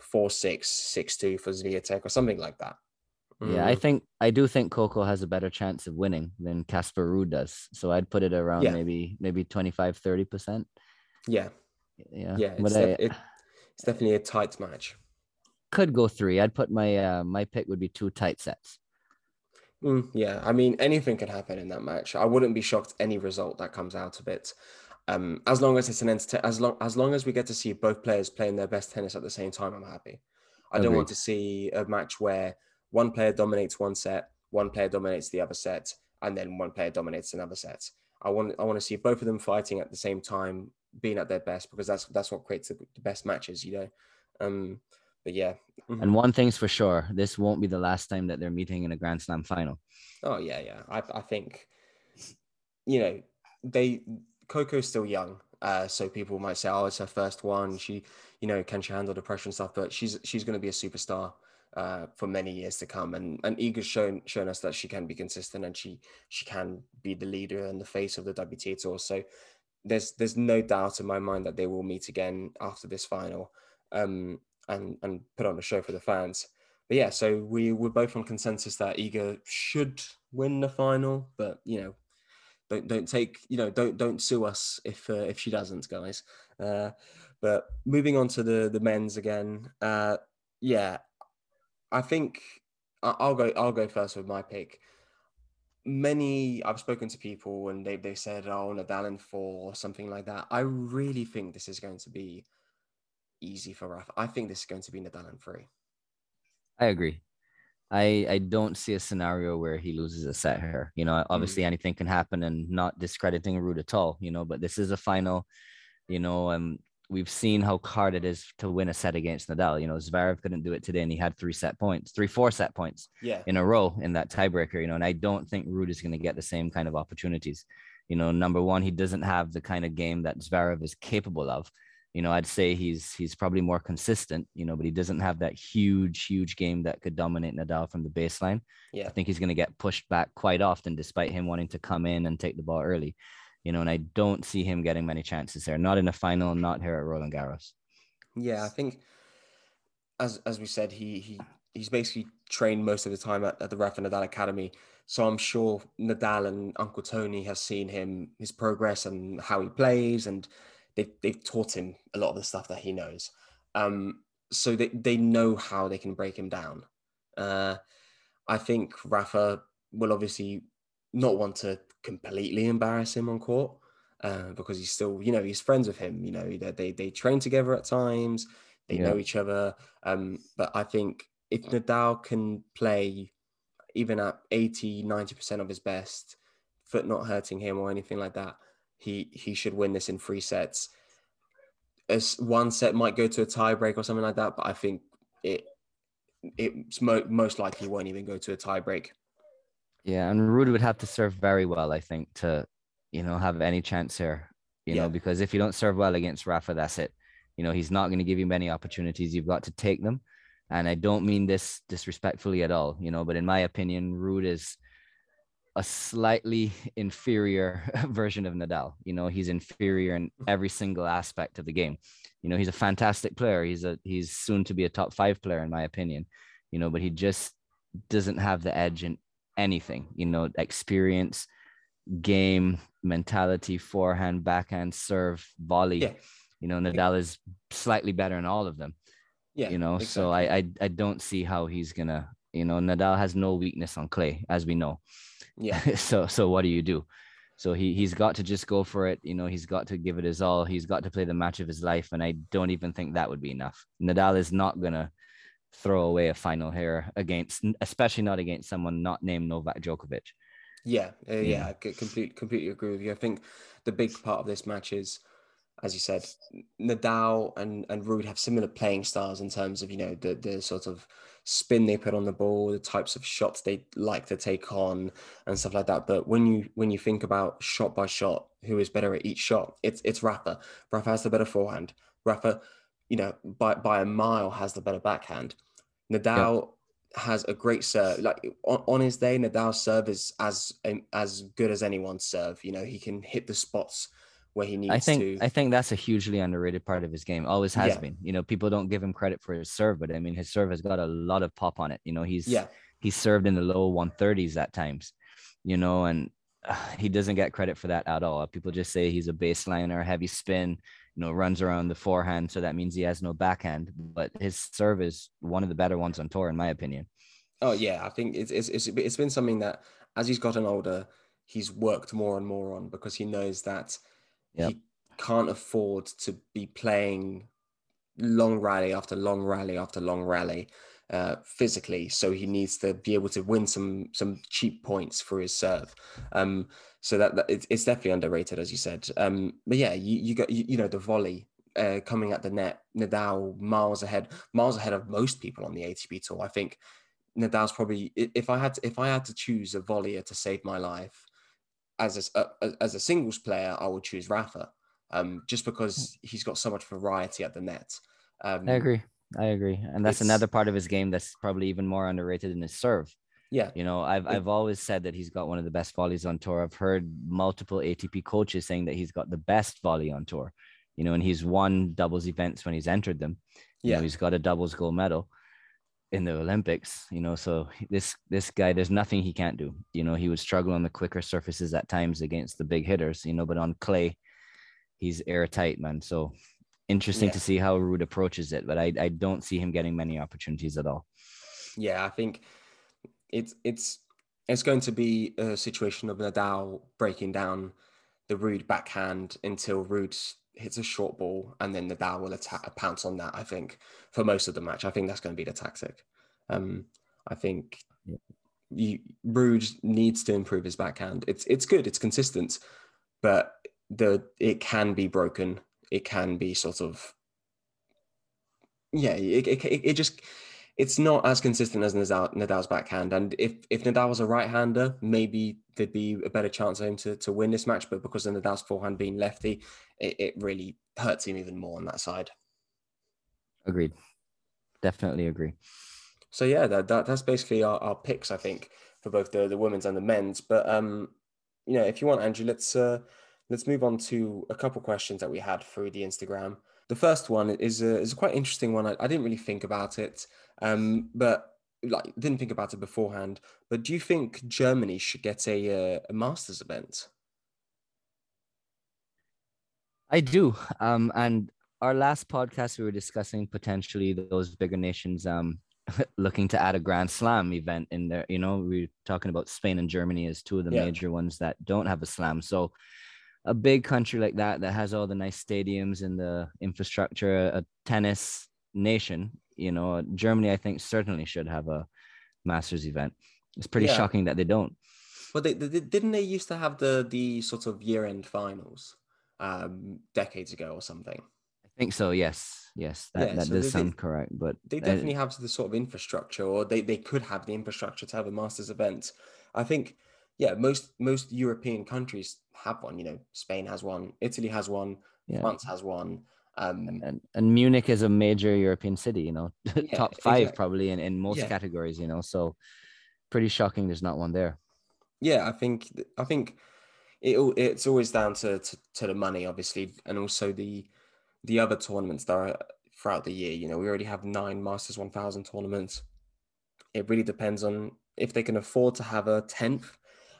4 6, 6 2 for Swiatek or something like that. Mm. Yeah, I mm. think I do think Coco has a better chance of winning than Casper Ruud does. So I'd put it around yeah. maybe maybe 25 30%. Yeah. Yeah. Yeah, it's, def- I, it, it's definitely a tight match. Could go 3. I'd put my uh my pick would be two tight sets. Mm, yeah, I mean anything can happen in that match. I wouldn't be shocked any result that comes out of it. Um, as long as it's an entertain, as long as long as we get to see both players playing their best tennis at the same time, I'm happy. I Agreed. don't want to see a match where one player dominates one set, one player dominates the other set, and then one player dominates another set. I want I want to see both of them fighting at the same time, being at their best, because that's that's what creates the, the best matches, you know. Um, but yeah. Mm-hmm. And one thing's for sure, this won't be the last time that they're meeting in a Grand Slam final. Oh yeah, yeah. I I think, you know, they Coco's still young, uh, so people might say, "Oh, it's her first one. She, you know, can she handle the pressure and stuff?" But she's she's going to be a superstar uh, for many years to come. And and Iga's shown shown us that she can be consistent and she she can be the leader and the face of the WTA tour. So there's there's no doubt in my mind that they will meet again after this final, um, and and put on a show for the fans. But yeah, so we were both on consensus that Iga should win the final, but you know. Don't, don't take you know don't don't sue us if uh, if she doesn't guys uh, but moving on to the the men's again uh, yeah I think I'll go. I'll go first with my pick. Many I've spoken to people and they they said, "Oh, Nadal in four or something like that." I really think this is going to be easy for Rafa. I think this is going to be Nadal in three. I agree. I I don't see a scenario where he loses a set here. You know, obviously mm. anything can happen, and not discrediting Ruud at all. You know, but this is a final. You know, um, we've seen how hard it is to win a set against Nadal. You know, Zverev couldn't do it today, and he had three set points, three four set points, yeah. in a row in that tiebreaker. You know, and I don't think Ruud is going to get the same kind of opportunities. You know, number one, he doesn't have the kind of game that Zverev is capable of. You know, I'd say he's he's probably more consistent. You know, but he doesn't have that huge, huge game that could dominate Nadal from the baseline. Yeah, I think he's going to get pushed back quite often, despite him wanting to come in and take the ball early you know, and I don't see him getting many chances there. Not in a final, not here at Roland Garros. Yeah, I think as as we said, he he he's basically trained most of the time at, at the Rafa Nadal Academy. So I'm sure Nadal and Uncle Tony have seen him, his progress and how he plays, and they've, they've taught him a lot of the stuff that he knows. Um, so they, they know how they can break him down. Uh, I think Rafa will obviously not want to completely embarrass him on court uh, because he's still, you know, he's friends with him. You know, they they, they train together at times, they yeah. know each other. Um, but I think if Nadal can play even at 80, 90% of his best, foot not hurting him or anything like that, he he should win this in three sets. As one set might go to a tiebreak or something like that, but I think it it's mo- most likely won't even go to a tiebreak. Yeah, and Ruud would have to serve very well, I think, to you know have any chance here. You yeah. know, because if you don't serve well against Rafa, that's it. You know, he's not going to give you many opportunities. You've got to take them. And I don't mean this disrespectfully at all, you know, but in my opinion, Ruud is a slightly inferior *laughs* version of Nadal. You know, he's inferior in every single aspect of the game. You know, he's a fantastic player. He's a he's soon to be a top five player, in my opinion. You know, but he just doesn't have the edge in anything, you know, experience, game, mentality, forehand, backhand, serve, volley. Yeah. You know, Nadal is slightly better in all of them. Yeah. You know, exactly. so I, I I don't see how he's gonna, you know, Nadal has no weakness on clay, as we know. Yeah. *laughs* so so what do you do? So he he's got to just go for it. You know, he's got to give it his all. He's got to play the match of his life, and I don't even think that would be enough. Nadal is not gonna throw away a final here against, especially not against someone not named Novak Djokovic. Yeah, uh, yeah, yeah, I completely completely agree with you. I think the big part of this match is, as you said, Nadal and and Ruud have similar playing styles in terms of you know the the sort of spin they put on the ball, the types of shots they like to take on, and stuff like that. But when you when you think about shot by shot, who is better at each shot? It's it's Rafa. Rafa has the better forehand. Rafa you know, by by a mile has the better backhand. Nadal yeah. has a great serve. Like on, on his day, Nadal's serve is as um, as good as anyone's serve. You know, he can hit the spots where he needs I think, to. I think that's a hugely underrated part of his game. Always has yeah. been. You know, people don't give him credit for his serve, but I mean, his serve has got a lot of pop on it. You know, he's yeah he's served in the low 130s at times. You know, and uh, *sighs* he doesn't get credit for that at all. People just say he's a baseliner, heavy spin you know, runs around the forehand. So that means he has no backhand, but his serve is one of the better ones on tour, in my opinion. Oh yeah, I think it's it's it's, it's been something that as he's gotten older, he's worked more and more on because he knows that yep. he can't afford to be playing long rally after long rally after long rally uh, physically. So he needs to be able to win some some cheap points for his serve. Um, so that, that it's, it's definitely underrated, as you said. Um, but yeah, you, you got you, you know the volley uh, coming at the net, Nadal miles ahead, miles ahead of most people on the ATP tour. I think Nadal's probably if I had to, if I had to choose a volleyer to save my life as a, as a singles player, I would choose Rafa, um, just because he's got so much variety at the net. Um, I agree. I agree, and that's another part of his game that's probably even more underrated than his serve. Yeah, you know, I've I've always said that he's got one of the best volleys on tour. I've heard multiple ATP coaches saying that he's got the best volley on tour. You know, and he's won doubles events when he's entered them. You yeah, know, he's got a doubles gold medal in the Olympics, you know. So this this guy, there's nothing he can't do. You know, he would struggle on the quicker surfaces at times against the big hitters, you know, but on clay, he's airtight, man. So interesting yeah. to see how Ruud approaches it, but I, I don't see him getting many opportunities at all. Yeah, I think it's it's it's going to be a situation of Nadal breaking down the Ruud backhand until Ruud hits a short ball and then Nadal will attack pounce on that. I think for most of the match, I think that's going to be the tactic. Um, I think you, Ruud needs to improve his backhand. It's it's good, it's consistent, but the it can be broken. It can be sort of yeah. It it, it just it's not as consistent as Nadal, Nadal's backhand. And if if Nadal was a right hander, maybe there'd be a better chance of him to, to win this match. But because of Nadal's forehand being lefty, it, it really hurts him even more on that side. Agreed. Definitely agree. So yeah, that, that that's basically our, our picks, I think, for both the, the women's and the men's. But um, you know, if you want, Andrew, let's uh, let's move on to a couple questions that we had through the Instagram. The first one is a, is a quite interesting one. I, I didn't really think about it. Um, but like didn't think about it beforehand. But do you think Germany should get a uh, a masters event? I do. Um, and our last podcast we were discussing potentially those bigger nations um *laughs* looking to add a grand slam event in there you know we are talking about spain and germany as two of the yeah. major ones that don't have a slam so a big country like that that has all the nice stadiums and the infrastructure a tennis nation you know, Germany, I think, certainly should have a Masters event. It's pretty yeah. shocking that they don't. But they, they, didn't they used to have the the sort of year end finals um, decades ago or something? I think so. Yes, yes, that, yeah, that so does sound correct. But they definitely uh, have the sort of infrastructure, or they, they could have the infrastructure to have a Masters event. I think, yeah, most most European countries have one. You know, Spain has one, Italy has one, yeah. France has one. Um, and, and Munich is a major European city, you know, *laughs* yeah, top five exactly. probably in, in most yeah. categories, you know. So pretty shocking there's not one there. Yeah, I think I think it it's always down to, to, to the money, obviously, and also the the other tournaments that are throughout the year. You know, we already have nine Masters 1000 tournaments. It really depends on if they can afford to have a tenth,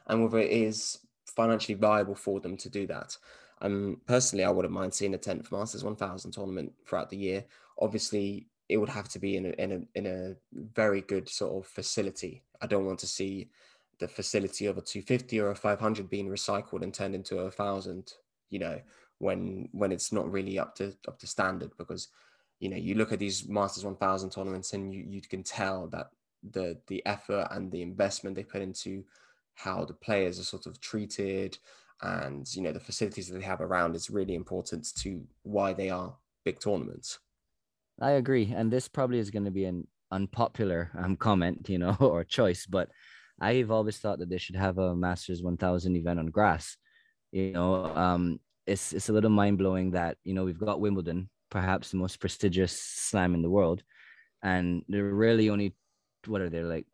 and whether it is financially viable for them to do that. Um, personally, I wouldn't mind seeing a 10th Masters 1000 tournament throughout the year. Obviously, it would have to be in a, in a, in a very good sort of facility. I don't want to see the facility of a 250 or a 500 being recycled and turned into a thousand, you know, when when it's not really up to up to standard because you know you look at these Masters 1000 tournaments and you you can tell that the the effort and the investment they put into how the players are sort of treated and you know the facilities that they have around is really important to why they are big tournaments. I agree, and this probably is going to be an unpopular um, comment, you know, *laughs* or choice, but I've always thought that they should have a Masters 1000 event on grass. You know, um, it's it's a little mind blowing that you know we've got Wimbledon, perhaps the most prestigious slam in the world, and there are really only what are there like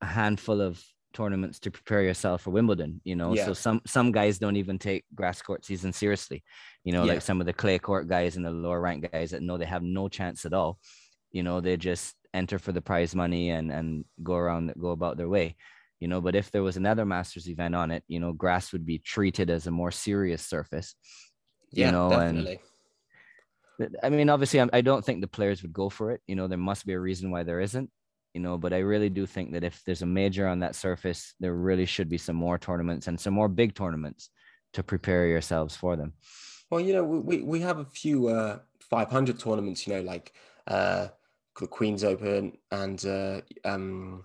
a handful of tournaments to prepare yourself for Wimbledon, you know. Yeah. So some some guys don't even take grass court season seriously. You know, yeah. like some of the clay court guys and the lower rank guys that know they have no chance at all. You know, they just enter for the prize money and and go around go about their way. You know, but if there was another masters event on it, you know, grass would be treated as a more serious surface. Yeah, you know, definitely. and I mean, obviously, I don't think the players would go for it. You know, there must be a reason why there isn't you know, but I really do think that if there's a major on that surface, there really should be some more tournaments and some more big tournaments to prepare yourselves for them. Well, you know, we, we have a few uh, 500 tournaments, you know, like uh, the Queen's Open and uh, um,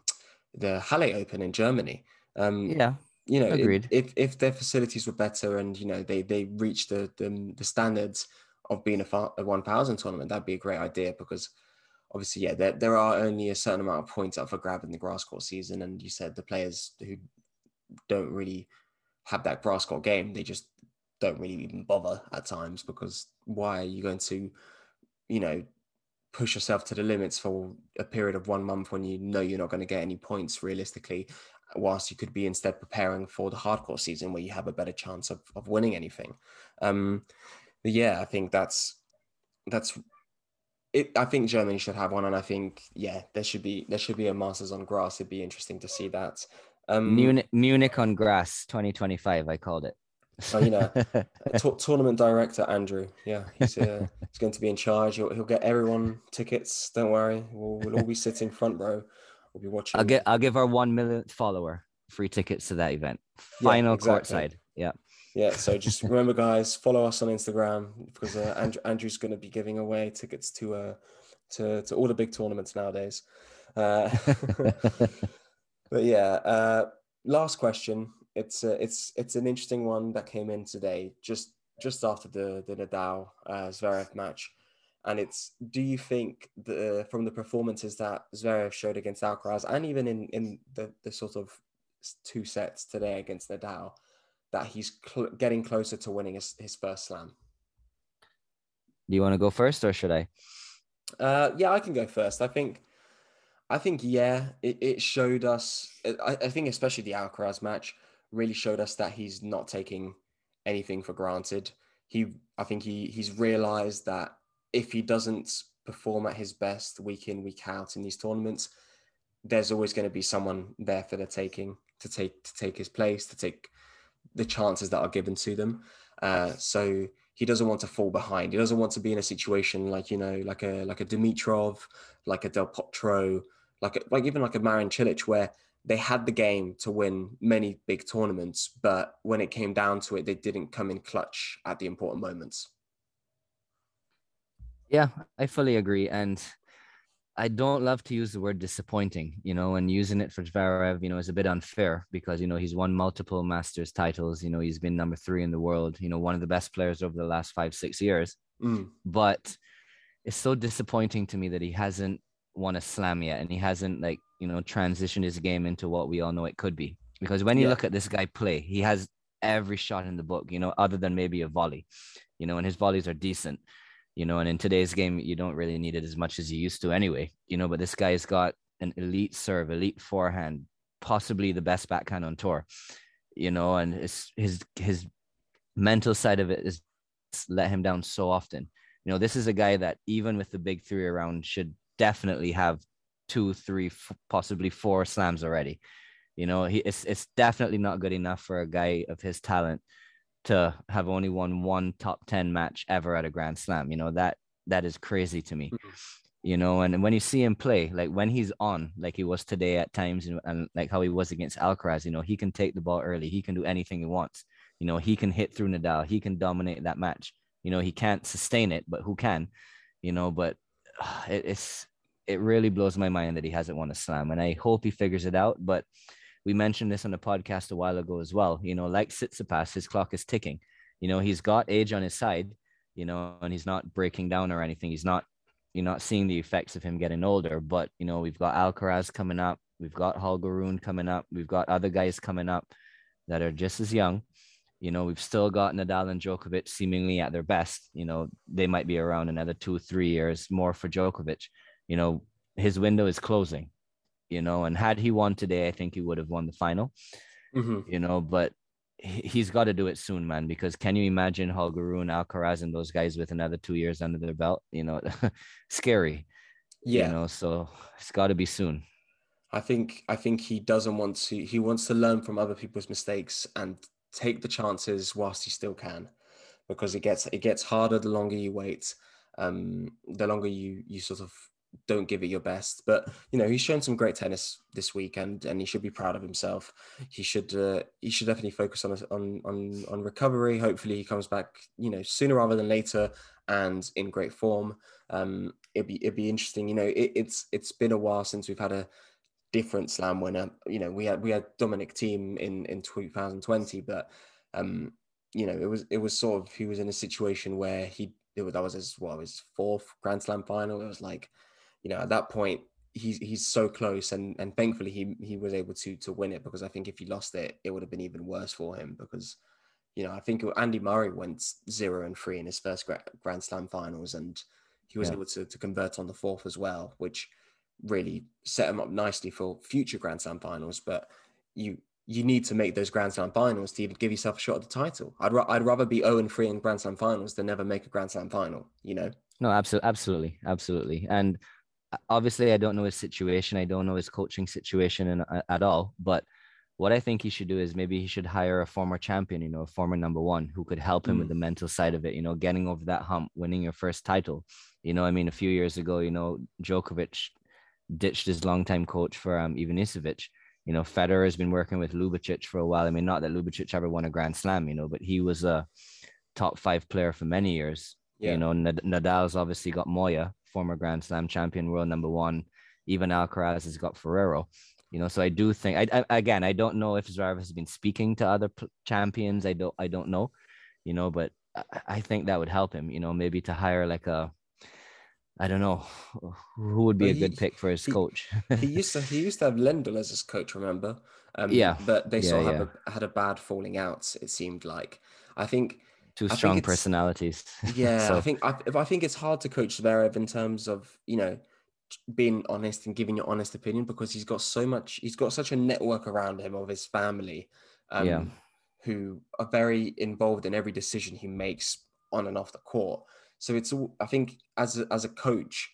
the Halle Open in Germany. Um, yeah, you know, agreed. If if their facilities were better and you know they they reached the the, the standards of being a, a 1,000 tournament, that'd be a great idea because obviously, yeah, there, there are only a certain amount of points up for grab in the grass court season. And you said the players who don't really have that grass court game, they just don't really even bother at times because why are you going to, you know, push yourself to the limits for a period of one month when you know you're not going to get any points realistically, whilst you could be instead preparing for the hard court season where you have a better chance of, of winning anything. Um, yeah, I think that's that's it, I think Germany should have one, and I think yeah, there should be there should be a Masters on grass. It'd be interesting to see that. Um, Munich, Munich on grass, 2025. I called it. Oh, you know, *laughs* t- tournament director Andrew. Yeah, he's uh, he's going to be in charge. He'll, he'll get everyone tickets. Don't worry, we'll, we'll all be sitting front row. We'll be watching. I'll get I'll give our one millionth follower free tickets to that event. Final yeah, exactly. courtside. Yeah. Yeah. So *laughs* just remember, guys, follow us on Instagram because uh, Andrew, Andrew's going to be giving away tickets to uh to to all the big tournaments nowadays. Uh, *laughs* but yeah, uh, last question. It's uh, it's it's an interesting one that came in today, just just after the the Nadal uh, Zverev match, and it's do you think the from the performances that Zverev showed against Alcaraz and even in in the the sort of two sets today against Nadal that he's cl- getting closer to winning his, his first slam. Do you want to go first or should I? Uh, yeah, I can go first. I think, I think, yeah, it, it showed us, I, I think especially the Alcaraz match really showed us that he's not taking anything for granted. He, I think he, he's realized that if he doesn't perform at his best week in, week out in these tournaments, there's always going to be someone there for the taking to take, to take his place, to take the chances that are given to them. Uh, so he doesn't want to fall behind. He doesn't want to be in a situation like you know, like a like a Dimitrov, like a Del Potro, like a, like even like a Marin Cilic, where they had the game to win many big tournaments, but when it came down to it, they didn't come in clutch at the important moments. Yeah, I fully agree, and I don't love to use the word disappointing, you know, and using it for Zverev, you know, is a bit unfair because, you know, he's won multiple Masters titles. You know, he's been number three in the world, you know, one of the best players over the last five, six years. Mm. But it's so disappointing to me that he hasn't won a slam yet and he hasn't, like, you know, transitioned his game into what we all know it could be. Because when you yeah. look at this guy play, he has every shot in the book, you know, other than maybe a volley, you know, and his volleys are decent you know, and in today's game, you don't really need it as much as you used to anyway, you know, but this guy's got an elite serve, elite forehand, possibly the best backhand on tour, you know, and his, his, his mental side of it is let him down so often. You know, this is a guy that even with the big three around should definitely have two, three, possibly four slams already. You know, he it's it's definitely not good enough for a guy of his talent to have only won one top 10 match ever at a grand slam. You know that that is crazy to me. Mm-hmm. you know and when you see him play like when he's on like he was today at times and, and like how he was against alcaraz you know he can take the ball early. He can do anything he wants. You know he can hit through nadal. He can dominate that match. You know he can't sustain it but who can? You know but *sighs* it, it's it really blows my mind that he hasn't won a slam and i hope he figures it out but we mentioned this on the podcast a while ago as well. You know, like Tsitsipas, his clock is ticking. You know, he's got age on his side, you know, and he's not breaking down or anything. He's not, you're not seeing the effects of him getting older. But, you know, we've got Alcaraz coming up. We've got Holger Rune coming up. We've got other guys coming up that are just as young. You know, we've still got Nadal and Djokovic seemingly at their best. You know, they might be around another two, three years more for Djokovic. You know, his window is closing you know, and had he won today, I think he would have won the final, mm-hmm. you know, but he's got to do it soon, man, because can you imagine Holger Rune, Alcaraz, and those guys with another two years under their belt? You know, *laughs* scary. Yeah. You know, so it's got to be soon. I think I think he doesn't want to. He wants to learn from other people's mistakes and take the chances whilst you still can, because it gets it gets harder the longer you wait. Um, the longer you you sort of don't give it your best. But you know, he's shown some great tennis this weekend, and he should be proud of himself. He should uh, he should definitely focus on on on on recovery. Hopefully, he comes back you know sooner rather than later and in great form. Um, it'd be it'd be interesting. You know, it, it's it's been a while since we've had a different slam winner. You know, we had we had Dominic Thiem in in 2020, but um, you know, it was it was sort of he was in a situation where he it was, that was his what his fourth Grand Slam final. It was like, you know, at that point he's he's so close, and and thankfully he he was able to to win it because I think if he lost it, it would have been even worse for him because. You know, I think Andy Murray went zero and three in his first Grand Slam finals, and he was yeah. able to, to convert on the fourth as well, which really set him up nicely for future Grand Slam finals. But you you need to make those Grand Slam finals to even give yourself a shot at the title. I'd, I'd rather be 0 and 3 in Grand Slam finals than never make a Grand Slam final, you know? No, absolutely. Absolutely. Absolutely. And uh, obviously, I don't know his situation. I don't know his coaching situation in, uh, at all. But what I think he should do is maybe he should hire a former champion, you know, a former number one who could help him mm. with the mental side of it, you know, getting over that hump, winning your first title. You know, I mean, a few years ago, you know, Djokovic ditched his longtime coach for um, Ivanisevic you know, Federer has been working with Ljubicic for a while. I mean, not that Ljubicic ever won a Grand Slam, you know, but he was a top five player for many years. Yeah. You know, Nadal's obviously got Moya, former Grand Slam champion, world number one. Even Alcaraz has got Ferrero. You know, so I do think I, I again I don't know if Zverev has been speaking to other p- champions. I don't I don't know, you know, but I, I think that would help him. You know, maybe to hire like a I don't know who would be well, a good pick for his he, coach. he *laughs* used to he used to have Lendl as his coach, remember? Um, yeah, but they yeah, sort of yeah. a, had a bad falling out. It seemed like I think two strong think personalities. *laughs* Yeah, so. I think I, I think it's hard to coach Zverev in terms of you know being honest and giving your honest opinion because he's got so much. He's got such a network around him of his family, um, yeah. who are very involved in every decision he makes on and off the court. So it's all I think as a, as a coach,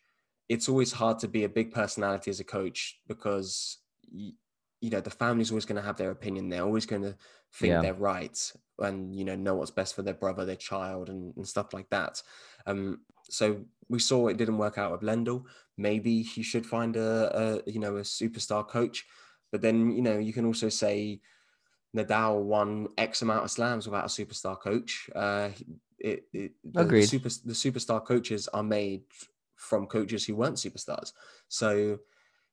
it's always hard to be a big personality as a coach because you, you know the family's always going to have their opinion. They're always going to think yeah. they're right and you know know what's best for their brother, their child, and, and stuff like that. Um, so we saw it didn't work out with Lendl. Maybe he should find a, a you know a superstar coach. But then you know you can also say Nadal won X amount of slams without a superstar coach. Uh, it, it the, Agreed. The, super, the superstar coaches are made from coaches who weren't superstars. So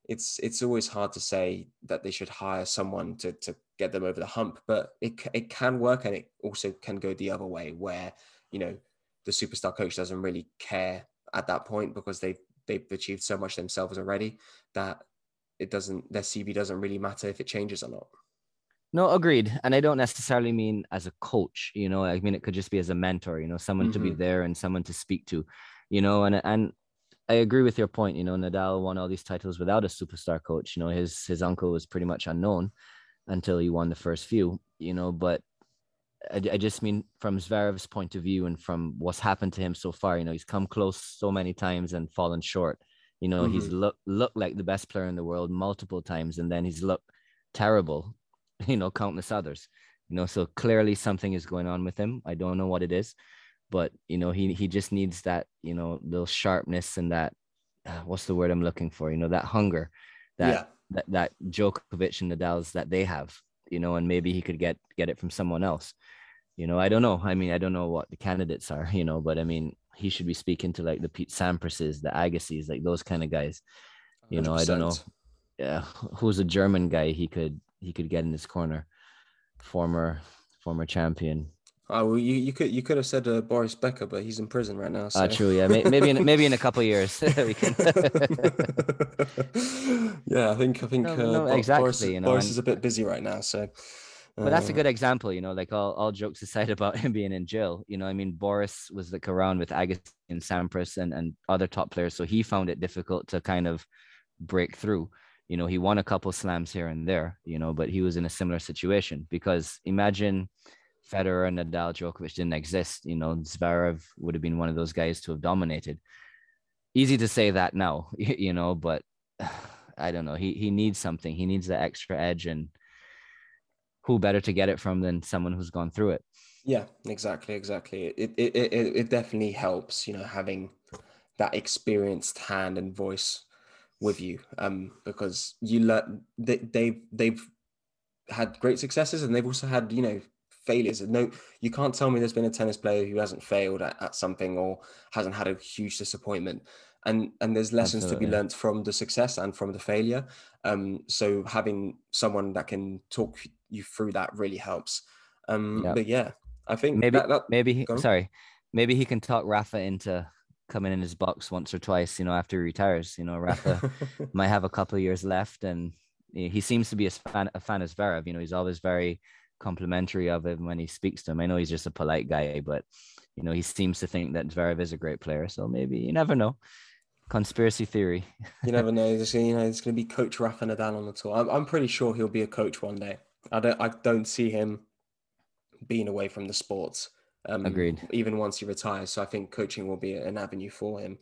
it's it's always hard to say that they should hire someone to to get them over the hump, but it it can work and it also can go the other way where you know the superstar coach doesn't really care at that point because they've they've achieved so much themselves already that it doesn't their CV doesn't really matter if it changes or not. No, agreed. And I don't necessarily mean as a coach, you know, I mean it could just be as a mentor, you know, someone mm-hmm. to be mm-hmm. there and someone to speak to, you know, and and I agree with your point, you know, Nadal won all these titles without a superstar coach. You know, his his uncle was pretty much unknown until he won the first few, you know, but I, I just mean from Zverev's point of view and from what's happened to him so far, you know, he's come close so many times and fallen short. You know, mm-hmm. he's looked looked like the best player in the world multiple times, and then he's looked terrible *laughs* you know, countless others. You know, so clearly something is going on with him. I don't know what it is, but you know, he he just needs that, you know, little sharpness and that uh, what's the word I'm looking for? You know, that hunger, that yeah. that that Djokovic and Nadal's that they have. You know, and maybe he could get get it from someone else. You know, I don't know. I mean, I don't know what the candidates are. You know, but I mean, he should be speaking to like the Pete Samprases, the Agassi's, like those kind of guys. You know, 100%. I don't know. Yeah, who's a German guy he could he could get in his corner. Former former champion. Oh well, you, you could you could have said uh, Boris Becker, but he's in prison right now. So. Uh, true. Yeah, maybe in *laughs* maybe in a couple years *laughs* we can. *laughs* yeah, I think I think no, uh, no, exactly. Boris, you know, Boris and, is a bit busy right now, so. But that's a uh, good example, you know, like all, all jokes aside about him being in jail. You know, I mean, Boris was like around with Agassi and Sampras and, and other top players. So he found it difficult to kind of break through you know, he won a couple slams here and there, you know, but he was in a similar situation because imagine Federer and Nadal, Djokovic didn't exist. You know, Zverev would have been one of those guys to have dominated. Easy to say that now, *laughs* you know, but *sighs* I don't know. He he needs something. He needs the extra edge, and who better to get it from than someone who's gone through it? Yeah, exactly, exactly. It it it, it definitely helps, you know, having that experienced hand and voice with you um, because you learn they, they've they've had great successes and they've also had you know failures. No you can't tell me there's been a tennis player who hasn't failed at, at something or hasn't had a huge disappointment. And and there's lessons Absolutely. to be learned from the success and from the failure. Um so having someone that can talk you through that really helps. Um but yeah i think maybe that, that, maybe he, sorry maybe he can talk rafa into coming in his box once or twice you know after he retires you know rafa *laughs* might have a couple of years left and he seems to be a fan a fan of Zverev you know he's always very complimentary of him when he speaks to him i know he's just a polite guy but you know he seems to think that Zverev is a great player so maybe you never know conspiracy theory. *laughs* you never know. There's, you know, it's going to be Coach Rafa Nadal on the tour. I'm, I'm pretty sure he'll be a coach one day. I don't. I don't see him being away from the sports. Um, Agreed. Even once he retires, so I think coaching will be an avenue for him.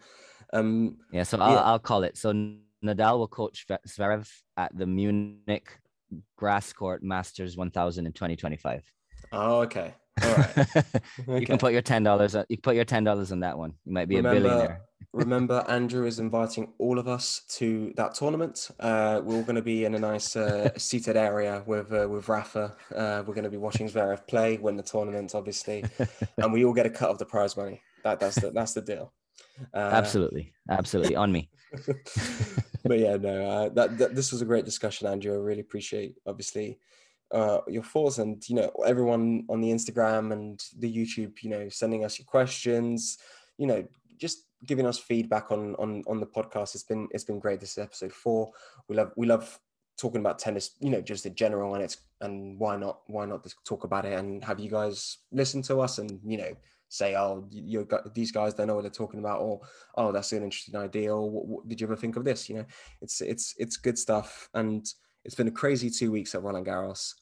Um, yeah. So I'll, yeah. I'll call it. So Nadal will coach Zverev at the Munich Grass Court Masters 1000 in 2025. Oh, okay. All right. *laughs* okay. You can put your ten dollars. You can put your ten dollars on that one. You might be remember, a billionaire. remember, Andrew is inviting all of us to that tournament. Uh, we're all going to be in a nice uh, seated area with uh, with Rafa. Uh, we're going to be watching Zverev play, win the tournament, obviously, *laughs* and we all get a cut of the prize money. That that's the that's the deal. Uh, absolutely, absolutely on me. *laughs* but yeah, no, uh, that, that this was a great discussion, Andrew. I really appreciate, obviously uh, your thoughts and you know everyone on the Instagram and the YouTube, you know, sending us your questions, you know, just giving us feedback on on on the podcast. It's been it's been great. This is episode four. We love we love talking about tennis, you know, just in general, and it's and why not why not just talk about it and have you guys listen to us and you know say oh you got these guys don't know what they're talking about or oh that's an interesting idea or what, what, did you ever think of this you know it's it's it's good stuff and it's been a crazy two weeks at Roland Garros.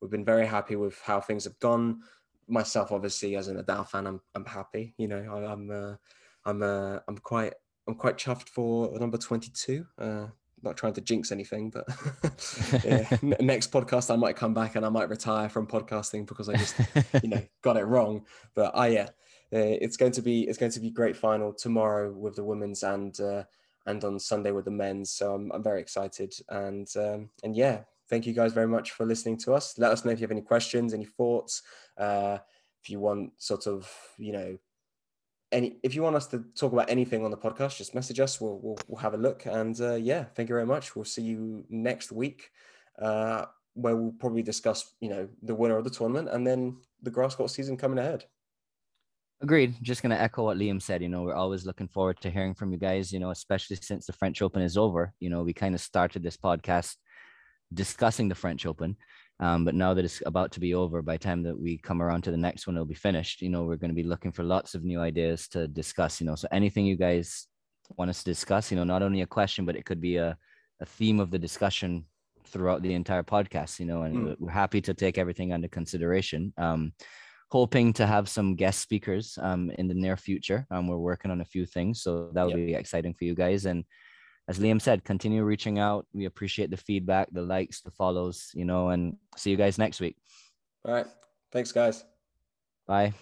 We've been very happy with how things have gone. Myself, obviously, as an Nadal fan, I'm I'm happy. You know, I, am uh, I'm uh, I'm quite I'm quite chuffed for number 22. Uh, not trying to jinx anything, but *laughs* yeah, *laughs* next podcast I might come back and I might retire from podcasting because I just *laughs* you know got it wrong. But I uh, yeah, uh, it's going to be it's going to be great final tomorrow with the women's and uh, and on Sunday with the men's. So I'm, I'm very excited. And um, and yeah, thank you guys very much for listening to us. Let us know if you have any questions, any thoughts. Uh, if you want sort of, you know, any if you want us to talk about anything on the podcast, just message us. We'll we'll, we'll have a look. And uh, yeah, thank you very much. We'll see you next week, uh, where we'll probably discuss, you know, the winner of the tournament and then the grass court season coming ahead. Agreed. Just going to echo what Liam said. You know, we're always looking forward to hearing from you guys, you know, especially since the French Open is over. You know, we kind of started this podcast discussing the French Open. Um, but now that it's about to be over, by the time that we come around to the next one, it'll be finished. You know, we're going to be looking for lots of new ideas to discuss, you know. So anything you guys want us to discuss, you know, not only a question, but it could be a, a theme of the discussion throughout the entire podcast, you know, and mm. we're happy to take everything under consideration. Um, hoping to have some guest speakers um, in the near future. Um, we're working on a few things, so that will yep. be exciting for you guys. And as Liam said, continue reaching out. We appreciate the feedback, the likes, the follows, you know, and see you guys next week. All right. Thanks, guys. Bye.